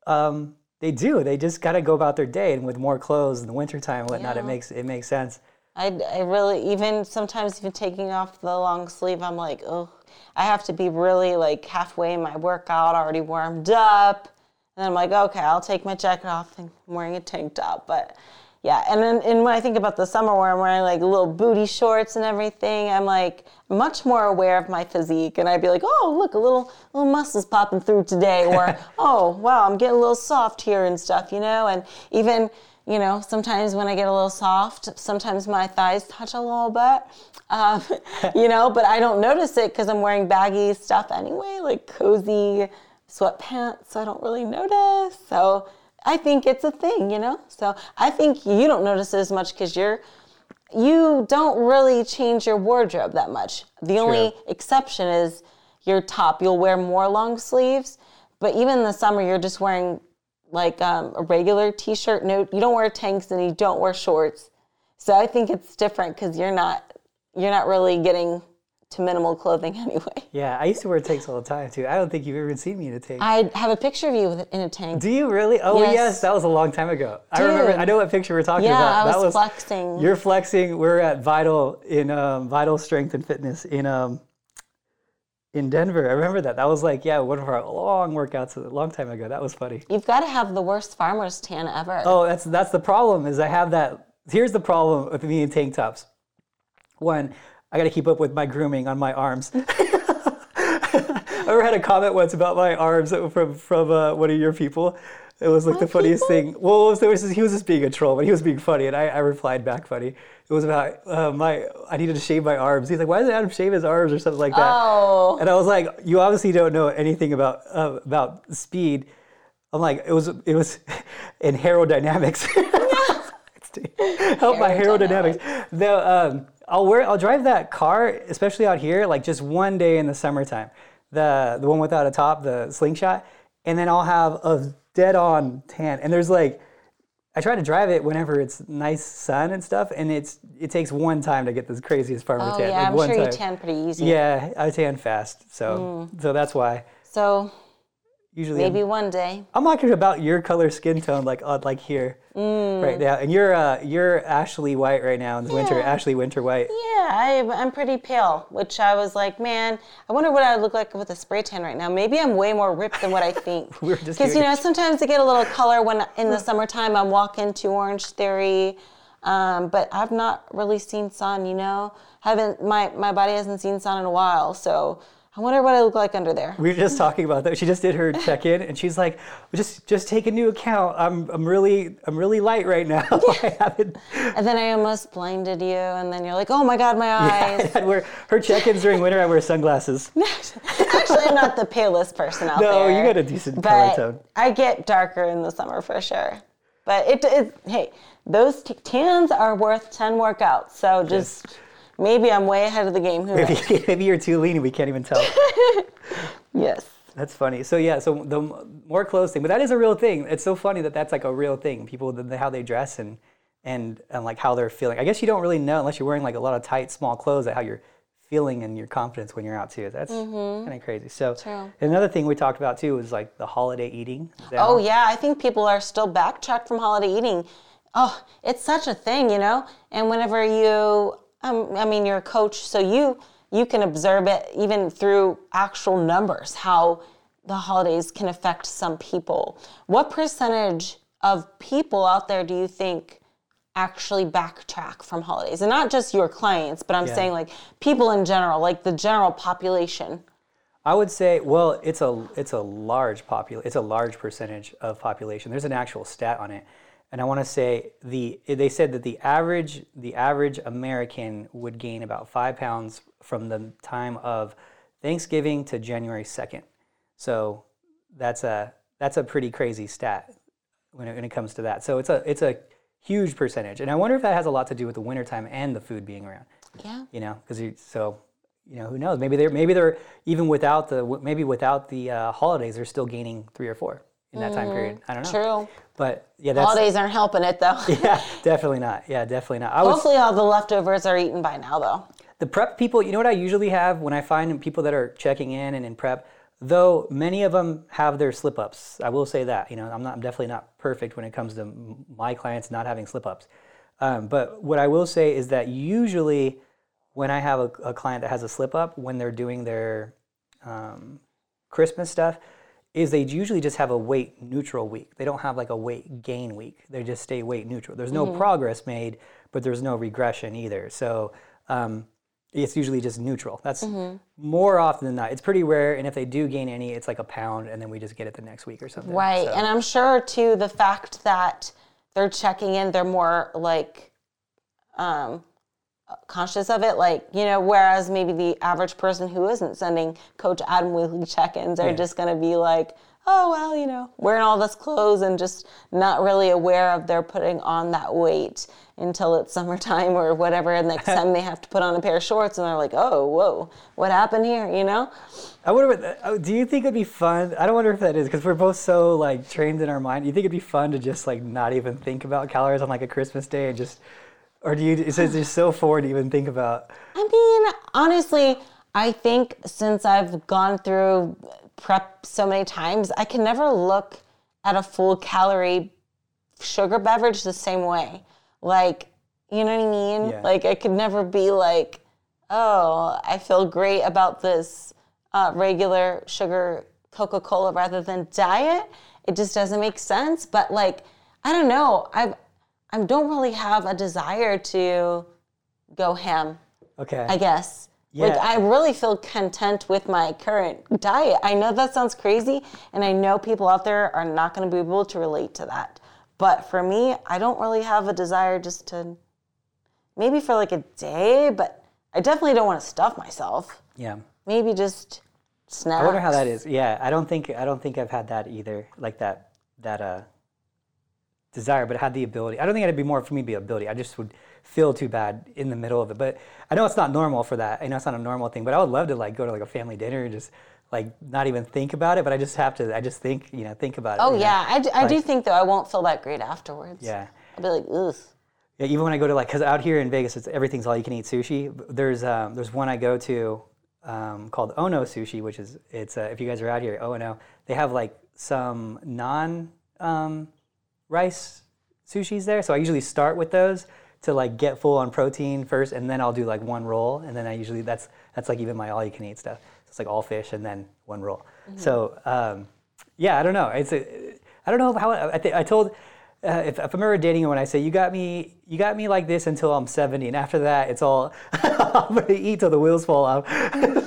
Um, they do. They just got to go about their day, and with more clothes in the wintertime and whatnot, it makes it makes sense. I, I really even sometimes even taking off the long sleeve, I'm like, oh, I have to be really like halfway in my workout, already warmed up, and I'm like, okay, I'll take my jacket off and I'm wearing a tank top, but. Yeah, and then and when I think about the summer where I'm wearing like little booty shorts and everything, I'm like much more aware of my physique, and I'd be like, oh look, a little little muscles popping through today, or oh wow, I'm getting a little soft here and stuff, you know, and even you know, sometimes when I get a little soft, sometimes my thighs touch a little bit, um, you know, but I don't notice it because I'm wearing baggy stuff anyway, like cozy sweatpants. So I don't really notice. So I think it's a thing, you know? So I think you don't notice it as much because you're. You don't really change your wardrobe that much. The only exception is your top. You'll wear more long sleeves, but even in the summer, you're just wearing like um, a regular t-shirt. No, you don't wear tanks and you don't wear shorts. So I think it's different because you're not you're not really getting to minimal clothing anyway. Yeah, I used to wear tanks all the time too. I don't think you've ever seen me in a tank. I have a picture of you in a tank. Do you really? Oh yes. Yes. that was a long time ago. I remember. I know what picture we're talking Yeah, about. I that was flexing. You're flexing. We're at Vital in um, Vital Strength and Fitness in um, in Denver. I remember that. That was like yeah, one of our long workouts a long time ago. That was funny. You've got to have the worst farmer's tan ever. Oh, that's that's the problem. Is I have that. Here's the problem with me in tank tops. One, I got to keep up with my grooming on my arms. I ever had a comment once about my arms from from uh, one of your people. It was like the funniest thing. Well, was, was just- he was just being a troll, but he was being funny, and I, I replied back funny. It was about uh, my I needed to shave my arms. He's like, "Why doesn't Adam shave his arms or something like that?" Oh. And I was like, "You obviously don't know anything about uh, about speed." I'm like, "It was it was in aerodynamics." Help my aerodynamics. The, um, I'll wear I'll drive that car, especially out here, like just one day in the summertime. The the one without a top, the slingshot, and then I'll have a dead on tan. And there's like I try to drive it whenever it's nice sun and stuff, and it's it takes one time to get this craziest farmer Oh, tan. yeah, like I'm sure you tan pretty easy. Yeah, I tan fast, so mm. so that's why So usually I'm- maybe one day. I'm talking about your color skin tone, like uh, like here, Mm. right now, and you're uh, you're Ashley White right now in the winter. Ashley Winter White. Yeah, I, I'm pretty pale, which I was like, man, I wonder what I would look like with a spray tan right now. Maybe I'm way more ripped than what I think. We were just Because, you know, sometimes I get a little color when in the summertime I'm walking to Orange Theory, um, but I've not really seen sun, you know? Haven't, my, my body hasn't seen sun in a while, so I wonder what I look like under there. We were just talking about that. She just did her check in, and she's like, "Just just take a new account. I'm I'm really I'm really light right now. I. And then I almost blinded you, and then you're like, oh my God, my eyes. I wear her check-ins during winter. I wear sunglasses. Actually, I'm not the palest person out No, there. No, you got a decent color but tone. I get darker in the summer for sure. But it, it hey, those t- tans are worth 10 workouts. So just maybe I'm way ahead of the game. Who knows? Maybe, maybe you're too lean we can't even tell. Yes. That's funny. So yeah, so the more clothes thing, but that is a real thing. It's so funny that that's like a real thing. People the, how they dress and and and like how they're feeling. I guess you don't really know unless you're wearing like a lot of tight, small clothes at how you're feeling and your confidence when you're out too. That's kind of crazy. So Mm-hmm. True. another thing we talked about too was like the holiday eating. Oh yeah, I think people are still backtracked from holiday eating. Oh, it's such a thing, you know. And whenever you, um, I mean, you're a coach, so you you can observe it even through actual numbers how the holidays can affect some people. What percentage of people out there do you think actually backtrack from holidays? And not just your clients, but I'm Yeah. saying like people in general, like the general population. I would say, well, it's a it's a large popul it's a large percentage of population. There's an actual stat on it, and I want to say the they said that the average the average American would gain about five pounds from the time of Thanksgiving to January second. So that's a that's a pretty crazy stat when it, when it comes to that. So it's a it's a huge percentage, and I wonder if that has a lot to do with the wintertime and the food being around Yeah. you know because you so you know who knows maybe they're maybe they're even without the maybe without the uh, holidays they're still gaining three or four in that time period. I don't know. True. but yeah that's Holidays aren't helping it though. yeah definitely not. Yeah definitely not. I was Hopefully all the leftovers are eaten by now though. the prep people you know what i usually have when i find people that are checking in and in prep? Though many of them have their slip ups i will say that you know i'm not i'm definitely not perfect when it comes to my clients not having slip ups um, but what i will say is that usually when i have a, a client that has a slip up when they're doing their um, christmas stuff is they usually just have a weight neutral week they don't have like a weight gain week they just stay weight neutral there's no progress made but there's no regression either so um, it's usually just neutral. That's Mm-hmm. more often than not. It's pretty rare, and if they do gain any, it's like a pound, and then we just get it the next week or something. Right. So- And I'm sure too the fact that they're checking in, they're more like um conscious of it. Like, you know, whereas maybe the average person who isn't sending Coach Adam weekly check-ins are Yeah. just gonna be like, oh well, you know, wearing all this clothes and just not really aware of they're putting on that weight until it's summertime or whatever, and next time they have to put on a pair of shorts and they're like, oh, whoa, what happened here? You know? I wonder. What, uh, do you think it'd be fun? I don't wonder if that is because we're both so like trained in our mind. Do you think it'd be fun to just like not even think about calories on like a Christmas day and just, or do you? Is it just so forward to even think about? I mean, honestly, I think since I've gone through prep so many times, I can never look at a full calorie sugar beverage the same way. Like, you know what I mean? Yeah. Like, I could never be like, oh, I feel great about this uh, regular sugar Coca Cola rather than diet. It just doesn't make sense. But like, I don't know. I've I don't really have a desire to go ham. Okay. I guess. Like Yeah. I really feel content with my current diet. I know that sounds crazy, and I know people out there are not going to be able to relate to that. But for me, I don't really have a desire just to maybe for like a day, but I definitely don't want to stuff myself. yeah. Maybe just snacks. I wonder how that is. Yeah, I don't think I don't think I've had that either. Like that that uh desire, but had the ability. I don't think it'd be more for me to be ability. I just would feel too bad in the middle of it. But I know it's not normal for that. I know it's not a normal thing. But I would love to like go to like a family dinner and just like not even think about it. But I just have to. I just think you know think about it. Oh know? yeah, I, d- I do think though I won't feel that great afterwards. Yeah. I'll be like, ugh. Yeah, even when I go to like, cause out here in Vegas, it's everything's all you can eat sushi. There's um, there's one I go to um, called Ono Sushi, which is it's uh, if you guys are out here, Ono, they have like some non um, rice sushis there. So I usually start with those to like get full on protein first, and then I'll do like one roll, and then I usually that's that's like even my all you can eat stuff. So It's like all fish and then one roll. So um, yeah, I don't know. It's a, I don't know how I, th- I told. Uh, if, if I'm ever dating when I say you got me, you got me like this until I'm 70, and after that it's all I'm gonna eat till the wheels fall off.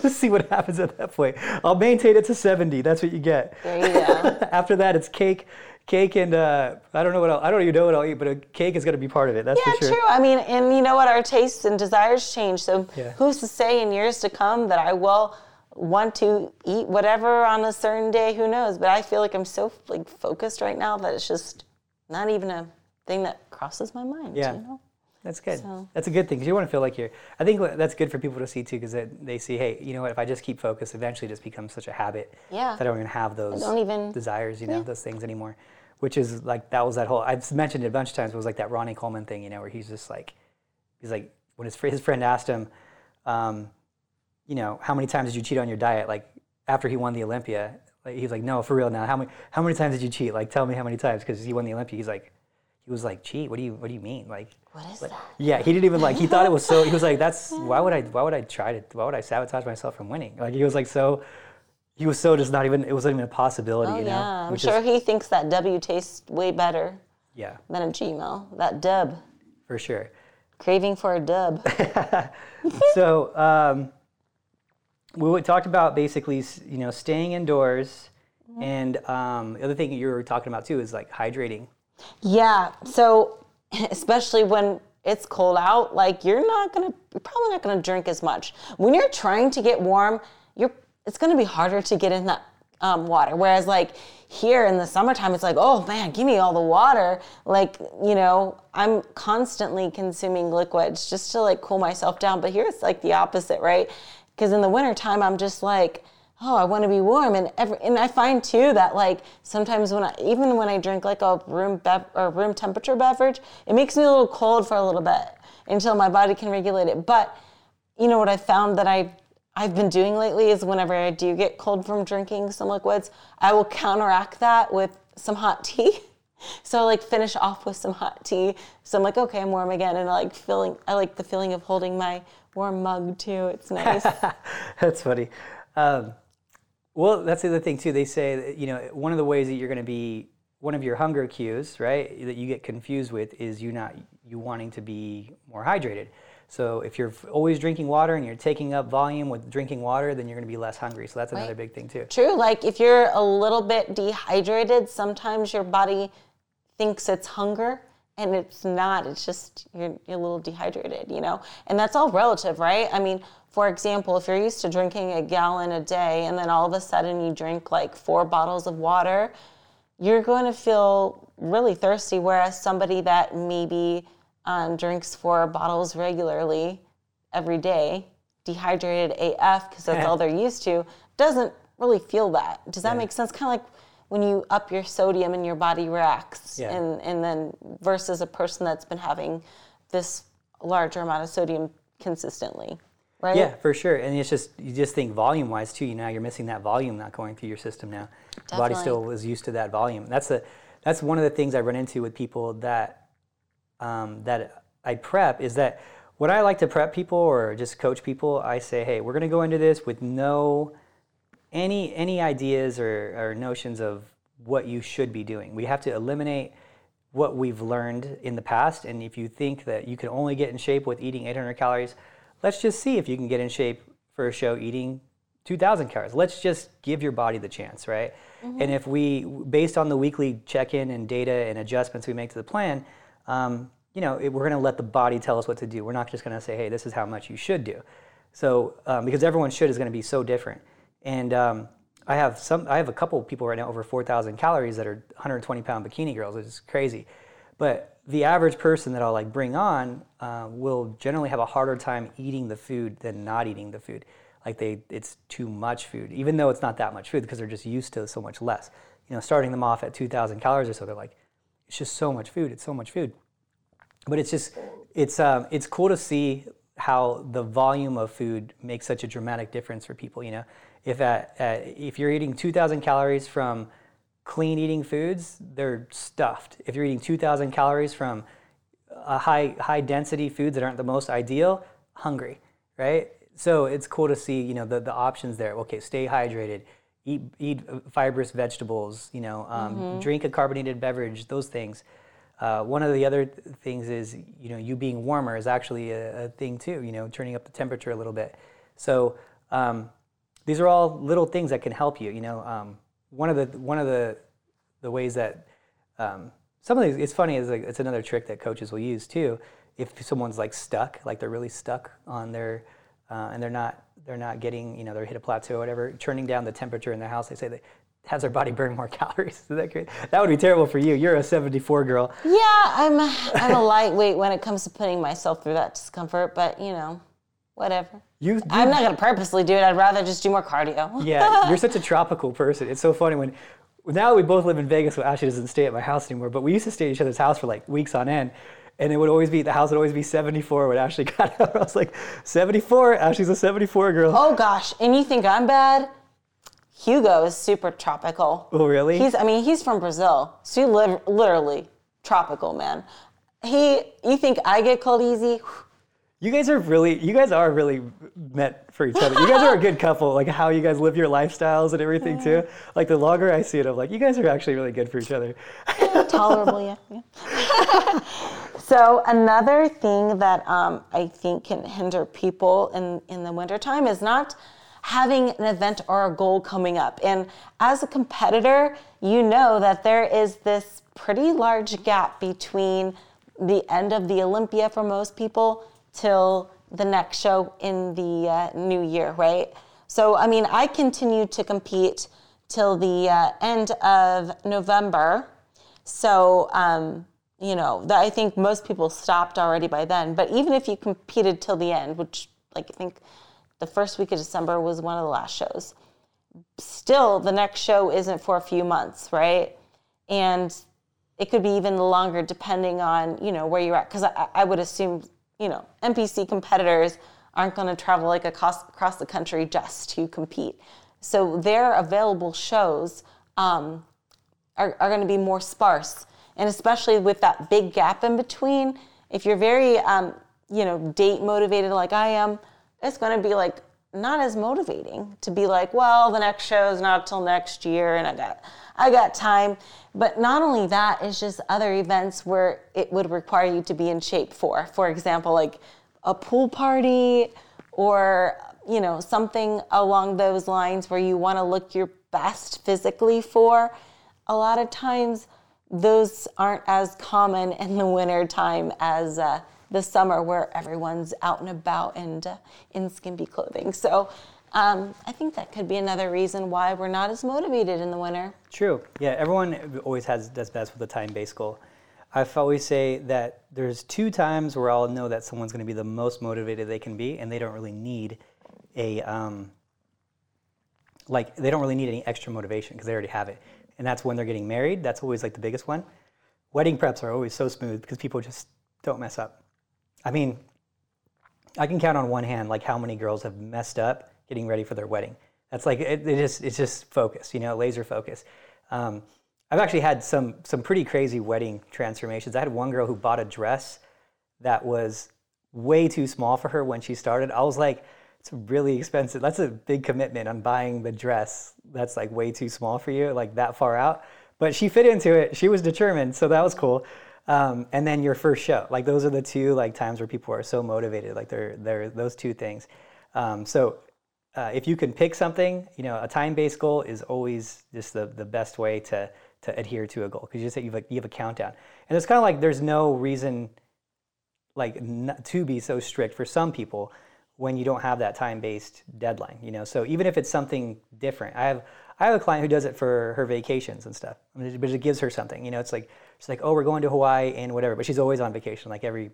See what happens at that point. I'll maintain it to 70. That's what you get. There you go. after that, it's cake, cake, and uh, I don't know what I'll, I don't even know what I'll eat, but a cake is gonna be part of it. That's Yeah, for sure. true. I mean, and you know what? Our tastes and desires change. So Yeah. who's to say in years to come that I will want to eat whatever on a certain day? Who knows? But I feel like I'm so like focused right now that it's just not even a thing that crosses my mind. Yeah. You know? That's good. So- That's a good thing because you want to feel like you're. I think that's good for people to see too because they see, hey, you know what? If I just keep focused, eventually it just becomes such a habit Yeah. that I don't even have those don't even- desires, you know, those things anymore. Which is like that was that whole. I've mentioned it a bunch of times. It was like that Ronnie Coleman thing, you know, where he's just like, he's like when his his friend asked him, um, you know, how many times did you cheat on your diet? Like after he won the Olympia, like, he was like, no, for real now. How many how many times did you cheat? Like tell me how many times because he won the Olympia. He's like he was like, "Gee, what do you what do you mean?" Like, What is that? yeah, he didn't even like. He thought it was so. He was like, "That's why would I? Why would I try to? Why would I sabotage myself from winning?" Like he was like so. He was so just not even. It wasn't even a possibility. Oh, you know. yeah. I'm Which sure Is, he thinks that W tastes way better yeah, than a Gmail. That dub. for sure. Craving for a dub. so um, we talked about basically, you know, staying indoors, Mm-hmm. and um, the other thing you were talking about too is like hydrating. Yeah. So, especially when it's cold out, like you're not gonna, you're probably not gonna drink as much. When you're trying to get warm, you're, it's gonna be harder to get in that um, water. Whereas, like here in the summertime, it's like, oh man, give me all the water. Like, you know, I'm constantly consuming liquids just to like cool myself down. But here it's like the opposite, right? Because in the wintertime, I'm just like, oh, I want to be warm, and every, and I find too that like sometimes when I even when I drink like a room bev- or room temperature beverage, it makes me a little cold for a little bit until my body can regulate it. But you know what I found that I I've been doing lately is whenever I do get cold from drinking some liquids, I will counteract that with some hot tea. So I like finish off with some hot tea. So I'm like, okay, I'm warm again, and I like feeling. I like the feeling of holding my warm mug too. It's nice. That's funny. Um, well, that's the other thing too. They say that, you know one of the ways that you're going to be one of your hunger cues, right, that you get confused with is you not you wanting to be more hydrated. So if you're always drinking water and you're taking up volume with drinking water, then you're going to be less hungry. So that's another Right. big thing too. True. Like if you're a little bit dehydrated, sometimes your body thinks it's hunger and it's not. It's just you're, you're a little dehydrated, you know? And that's all relative, right? I mean, for example, if you're used to drinking a gallon a day and then all of a sudden you drink like four bottles of water, you're going to feel really thirsty. Whereas somebody that maybe um, drinks four bottles regularly every day, dehydrated AF because that's all they're used to, doesn't really feel that. Does that Yeah. make sense? Kind of like when you up your sodium and your body reacts, Yeah. and and then versus a person that's been having this larger amount of sodium consistently, right? Yeah, for sure. And it's just you just think volume wise too. You know, you're missing that volume not going through your system now. The body still is used to that volume. That's the that's one of the things I run into with people that um, that I prep is that when I like to prep people or just coach people, I say, hey, we're going to go into this with no any any ideas or, or notions of what you should be doing. We have to eliminate what we've learned in the past. And if you think that you can only get in shape with eating 800 calories, let's just see if you can get in shape for a show eating 2,000 calories. Let's just give your body the chance, right? And if we, based on the weekly check-in and data and adjustments we make to the plan, um, you know, it, we're going to let the body tell us what to do. We're not just going to say, hey, this is how much you should do. So, um, because everyone should is going to be so different. And um, I have some, I have a couple people right now over 4,000 calories that are 120 pound bikini girls, which is crazy. But the average person that I'll like bring on uh, will generally have a harder time eating the food than not eating the food. Like they, it's too much food, even though it's not that much food because they're just used to so much less. You know, starting them off at 2,000 calories or so, they're like, it's just so much food. It's so much food but it's just it's um, it's cool to see how the volume of food makes such a dramatic difference for people. You know, if at, at if you're eating 2,000 calories from clean eating foods, they're stuffed. If you're eating 2,000 calories from a high high density foods that aren't the most ideal, hungry, right? So it's cool to see you know the, the options there. Okay, stay hydrated, eat eat fibrous vegetables, you know, um, drink a carbonated beverage, those things. Uh, one of the other th- things is you know you being warmer is actually a, a thing too. You know, turning up the temperature a little bit. So um, these are all little things that can help you. You know, um, one of the one of the the ways that um, some of these it's funny is like it's another trick that coaches will use too. If someone's like stuck, like they're really stuck on their uh, and they're not they're not getting you know they're hit a plateau or whatever, turning down the temperature in their house. They say that has their body burn more calories. Is that great? That would be terrible for you. You're a 74 girl. Yeah, I'm I'm a lightweight when it comes to putting myself through that discomfort, but you know, whatever. You, I'm not gonna purposely do it. I'd rather just do more cardio. yeah, you're such a tropical person. It's so funny when now we both live in Vegas, so Ashley doesn't stay at my house anymore. But we used to stay at each other's house for like weeks on end, and it would always be the house would always be 74 when Ashley got out. I was like, 74. Ashley's a 74 girl. Oh gosh, and you think I'm bad? Hugo is super tropical. Oh, really? He's I mean he's from Brazil, so he live, literally tropical, man. He, you think I get cold easy? You guys are really, you guys are really meant for each other. You guys are a good couple. Like how you guys live your lifestyles and everything too. Like the longer I see it, I'm like, you guys are actually really good for each other. Tolerable, yeah. yeah. so another thing that um, I think can hinder people in in the wintertime is not having an event or a goal coming up. And as a competitor, you know that there is this pretty large gap between the end of the Olympia for most people till the next show in the uh, new year, right? So, I mean, I continue to compete till the uh, end of November. So, um, you know, I think most people stopped already by then. But even if you competed till the end, which, like, I think the first week of December was one of the last shows, still the next show isn't for a few months, right? And it could be even longer depending on, you know, where you're at. Because I, I would assume you know, NPC competitors aren't going to travel like across, the country just to compete. So their available shows um, are, are going to be more sparse. And especially with that big gap in between, if you're very, um, you know, date motivated like I am, it's going to be like not as motivating to be like, well, the next show is not till next year and I got I got time. But not only that, it's just other events where it would require you to be in shape for. For example, like a pool party or you know something along those lines where you want to look your best physically for. A lot of times those aren't as common in the winter time as uh, the summer where everyone's out and about and uh, in skimpy clothing. So um, I think that could be another reason why we're not as motivated in the winter. True. Yeah, everyone always has does best with a time-based goal. I always say that there's two times where I'll know that someone's going to be the most motivated they can be, and they don't really need a um, like they don't really need any extra motivation because they already have it, and that's when they're getting married. That's always like the biggest one. Wedding preps are always so smooth because people just don't mess up. I mean, I can count on one hand like how many girls have messed up getting ready for their wedding. That's like it, it just it's just focus, you know, laser focus. Um, I've actually had some some pretty crazy wedding transformations. I had one girl who bought a dress that was way too small for her when she started. I was like, it's really expensive. That's a big commitment on buying the dress that's like way too small for you, like that far out. But she fit into it. She was determined, so that was cool. Um, and then your first show, like those are the two like times where people are so motivated. Like they're they're those two things. Um, so uh, if you can pick something, you know, a time-based goal is always just the, the best way to, to adhere to a goal because you just you have, a, you have a countdown, and it's kind of like there's no reason like to be so strict for some people when you don't have that time-based deadline. You know, so even if it's something different, I have I have a client who does it for her vacations and stuff, but it gives her something. You know, it's like she's like, oh, we're going to Hawaii and whatever, but she's always on vacation, like every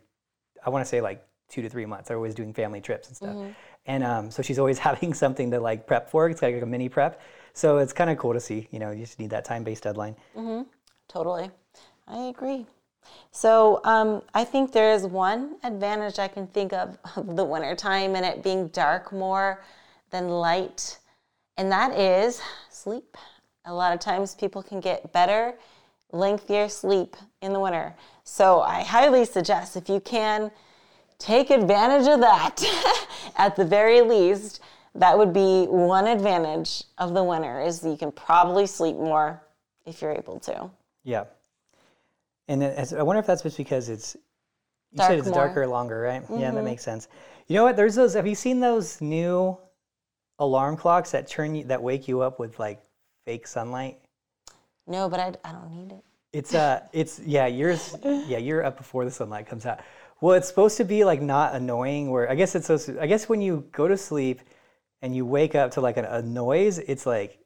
I want to say like two to three months. They're always doing family trips and stuff. Mm-hmm. And um, so she's always having something to like prep for. It's like a mini prep. So it's kind of cool to see. You know, you just need that time-based deadline. Mm-hmm. Totally, I agree. So um, I think there is one advantage I can think of of the wintertime and it being dark more than light, and that is sleep. A lot of times people can get better, lengthier sleep in the winter. So I highly suggest if you can take advantage of that at the very least. That would be one advantage of the winter is you can probably sleep more if you're able to. Yeah. And I wonder if that's just because it's you Dark said it's more. darker longer, right? Mm-hmm. Yeah, that mm-hmm. makes sense. You know what? There's those. Have you seen those new alarm clocks that turn you that wake you up with like fake sunlight? No, but I, I don't need it. It's uh, it's yeah, yours. Yeah, you're up before the sunlight comes out. Well, it's supposed to be like not annoying. Where I guess it's supposed to, I guess when you go to sleep and you wake up to like a, a noise, it's like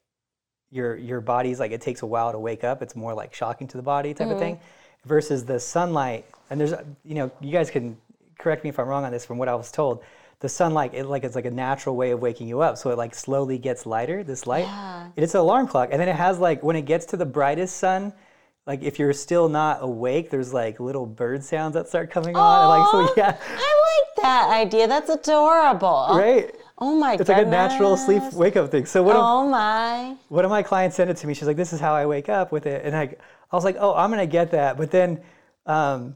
your your body's like it takes a while to wake up. It's more like shocking to the body type mm-hmm. of thing. Versus the sunlight, and there's you know you guys can correct me if I'm wrong on this from what I was told. The sunlight, it like it's like a natural way of waking you up. So it like slowly gets lighter. This light, yeah. it's an alarm clock, and then it has like when it gets to the brightest sun like if you're still not awake, there's like little bird sounds that start coming on. like so yeah. I like that idea. That's adorable. Right. Oh my god. It's goodness. like a natural sleep wake up thing. So what Oh my. One of my clients sent it to me. She's like, This is how I wake up with it. And I I was like, Oh, I'm gonna get that. But then Um,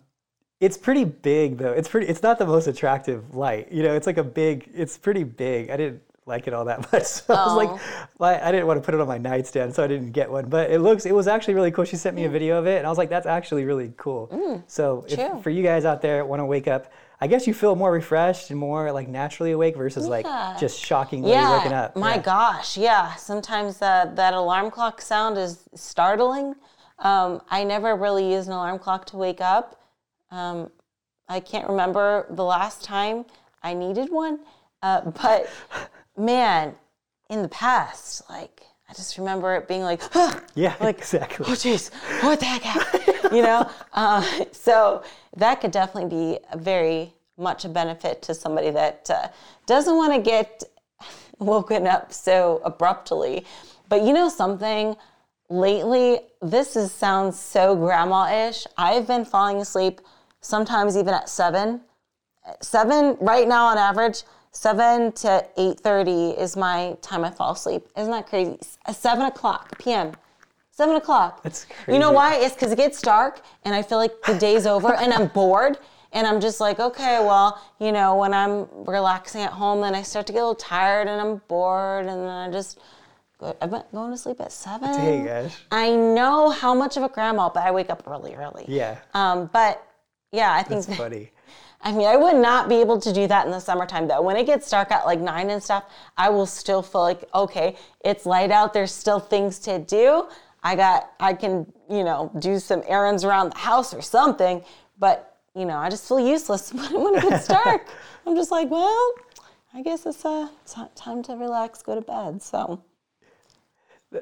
it's pretty big though. It's pretty. It's not the most attractive light. You know, it's like a big. It's pretty big. I didn't like it all that much. So I was like, Oh. I didn't want to put it on my nightstand, so I didn't get one. But it looks. It was actually really cool. She sent me a video of it, and I was like, that's actually really cool. so if, for you guys out there want to wake up. I guess you feel more refreshed and more like naturally awake versus Yeah. like just shockingly Yeah, waking up. my Yeah. gosh, yeah. Sometimes uh, that alarm clock sound is startling. Um, I never really use an alarm clock to wake up. Um, I can't remember the last time I needed one, uh, but man, in the past, like I just remember it being like, Yeah, like, exactly. oh jeez, what the heck you know? Uh, so that could definitely be a very much a benefit to somebody that uh, doesn't want to get woken up so abruptly. But you know something? Lately, this is sounds so grandma-ish. I've been falling asleep sometimes even at seven. Seven right now on average, seven to eight thirty is my time I fall asleep. Isn't that crazy? Seven o'clock p.m. Seven o'clock. That's crazy You know why? It's because it gets dark and I feel like the day's over and I'm bored. And I'm just like, okay, well, you know, when I'm relaxing at home, then I start to get a little tired and I'm bored. And then I just, go, I've been going to sleep at seven. Dang, gosh. I know how much of a grandma, but I wake up really early. Yeah, Um, but yeah, I think it's funny. I mean, I would not be able to do that in the summertime though. When it gets dark at like nine and stuff, I will still feel like, okay, it's light out. There's still things to do. I got, I can, you know, do some errands around the house or something. But, you know, I just feel useless when, it gets dark. I'm just like, well, I guess it's uh, ti- time to relax, go to bed. So,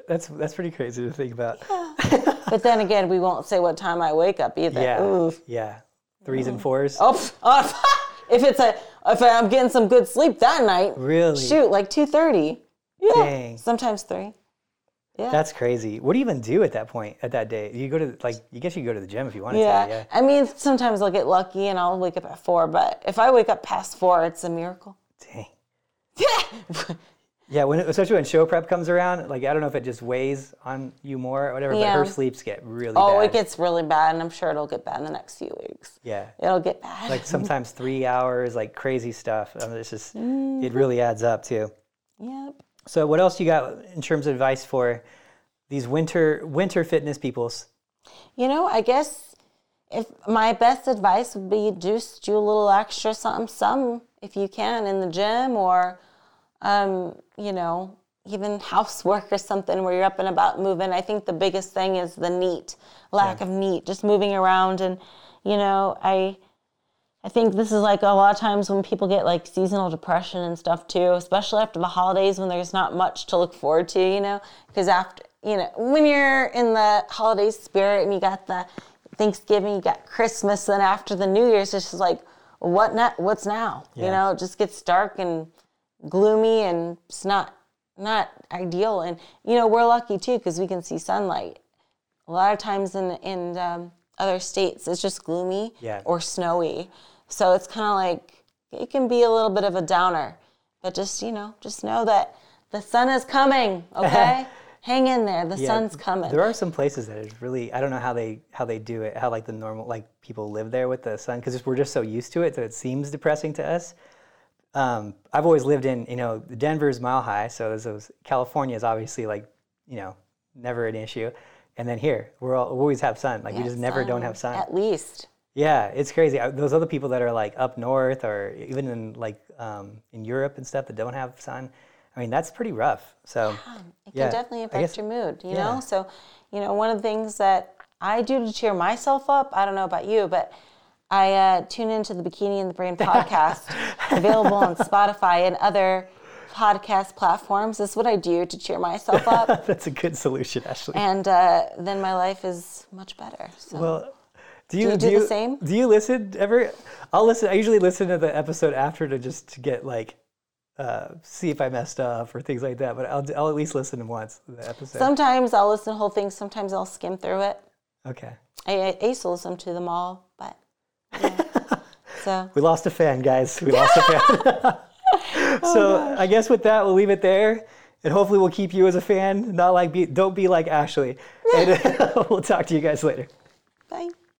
That's that's pretty crazy to think about. but then again, we won't say what time I wake up either. Yeah, yeah. Threes and oh. fours. Oh, oh, if it's a if I'm getting some good sleep that night, Really? shoot, like two thirty. Yeah, Dang. sometimes three. Yeah, That's crazy. What do you even do at that point, at that day? You go to, like, you guess you go to the gym if you wanted yeah. to, yeah. I mean, sometimes I'll get lucky and I'll wake up at four, but if I wake up past four, it's a miracle. Dang. Yeah, when especially when show prep comes around, like, I don't know if it just weighs on you more or whatever, but Yeah. her sleeps get really bad. oh, bad. it gets really bad, and I'm sure it'll get bad in the next few weeks. yeah. It'll get bad. Like sometimes three hours, like crazy stuff. I mean, it's just, Mm-hmm. it really adds up too. yep. So what else you got in terms of advice for these winter winter fitness peoples? You know, I guess if my best advice would be just do a little extra something, some if you can in the gym or, um, you know, even housework or something where you're up and about moving. I think the biggest thing is the neat, lack of neat, just moving around. And, you know, I, I think this is like a lot of times when people get like seasonal depression and stuff too, especially after the holidays when there's not much to look forward to, you know, because after, you know, when you're in the holiday spirit and you got the Thanksgiving, you got Christmas, then after the New Year's, it's just like, what na- what's now? You know, it just gets dark and gloomy and it's not not ideal. And you know, we're lucky too because we can see sunlight. A lot of times in in um, other states, it's just gloomy Yeah. or snowy. So it's kind of like it can be a little bit of a downer. But just you know, just know that the sun is coming. Okay, hang in there. The Yeah, sun's coming. There are some places that is really I don't know how they how they do it, how like the normal like people live there with the sun because we're just so used to it, that it seems depressing to us. Um, I've always lived in you know Denver's mile high, so those California is obviously like you know never an issue, and then here we're all, we always have sun, like we Yeah, just never don't have sun. At least. Yeah, it's crazy. Those other people that are like up north or even in like um, in Europe and stuff that don't have sun, I mean that's pretty rough. So It Yeah, can definitely I affect guess- your mood, you yeah. know? So, you know, one of the things that I do to cheer myself up, I don't know about you, but I uh, tune into the Bikini and the Brain podcast, available on Spotify and other podcast platforms. This is what I do to cheer myself up. that's a good solution, Ashley. and uh, then my life is much better. So, Well, do you you do the same? Do you listen ever? I'll listen. I usually listen to the episode after to just to get like uh, see if I messed up or things like that. But I'll I'll at least listen once the episode. sometimes I'll listen to whole things, sometimes I'll skim through it. okay. I, I used to listen to them all, but. So We lost a fan, guys. We lost a fan. Oh, so I guess with that, we'll leave it there. And hopefully we'll keep you as a fan, not like be, don't be like Ashley. And we'll talk to you guys later. bye.